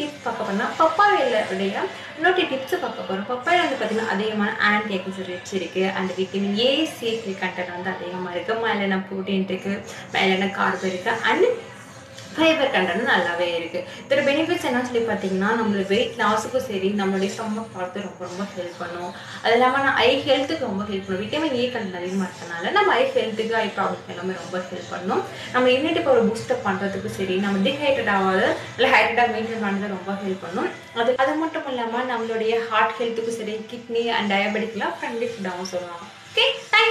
Tips பார்க்க போனால் பப்பாயில் உடைய இன்னொரு டிப்ஸ் பார்க்க போகிறோம் பப்பாயில் வந்து பார்த்தீங்கன்னா அதிகமான ஆன்டி ஆக்சிடென்ட்ஸ் இருக்குது and vitamin A C content வந்து அதிகமாக இருக்குது மேலான ப்ரோட்டீன் இருக்குது மேலான கார்பன் இருக்குது அண்ட் ஃபைபர் கண்டனும் நல்லாவே இருக்குது இதோட பெனிஃபிட்ஸ் என்ன சொல்லி பார்த்தீங்கன்னா நம்மளோட வெயிட் லாஸுக்கும் சரி நம்மளுடைய ஸ்டொமக் பார்த்து ரொம்ப ரொம்ப ஹெல்ப் பண்ணும். அது இல்லாமல் நான் ஐ ஹெல்த்துக்கு ரொம்ப ஹெல்ப் பண்ணும் விட்டமின் ஏ கண்டன் அதிகமாக இருக்கனால நம்ம ஐ ஹெல்த்துக்கு ஐ ப்ராப்ளம் எல்லாமே ரொம்ப ஹெல்ப் பண்ணும். நம்ம இம்யூனிட்டி பவர் பூஸ்டப் பண்ணுறதுக்கு சரி நம்ம டிஹைட்ரேட் ஆகாத இல்லை ஹைட்ரேட்டாக மெயின்டைன் பண்ணுறது ரொம்ப ஹெல்ப் பண்ணும். அது அது மட்டும் இல்லாமல் நம்மளுடைய ஹார்ட் ஹெல்த்துக்கும் சரி கிட்னி அண்ட் டயபெட்டிக்லாம் ஃப்ரெண்ட்லி ஃபுட்டாகவும் சொல்லுவாங்க. ஓகே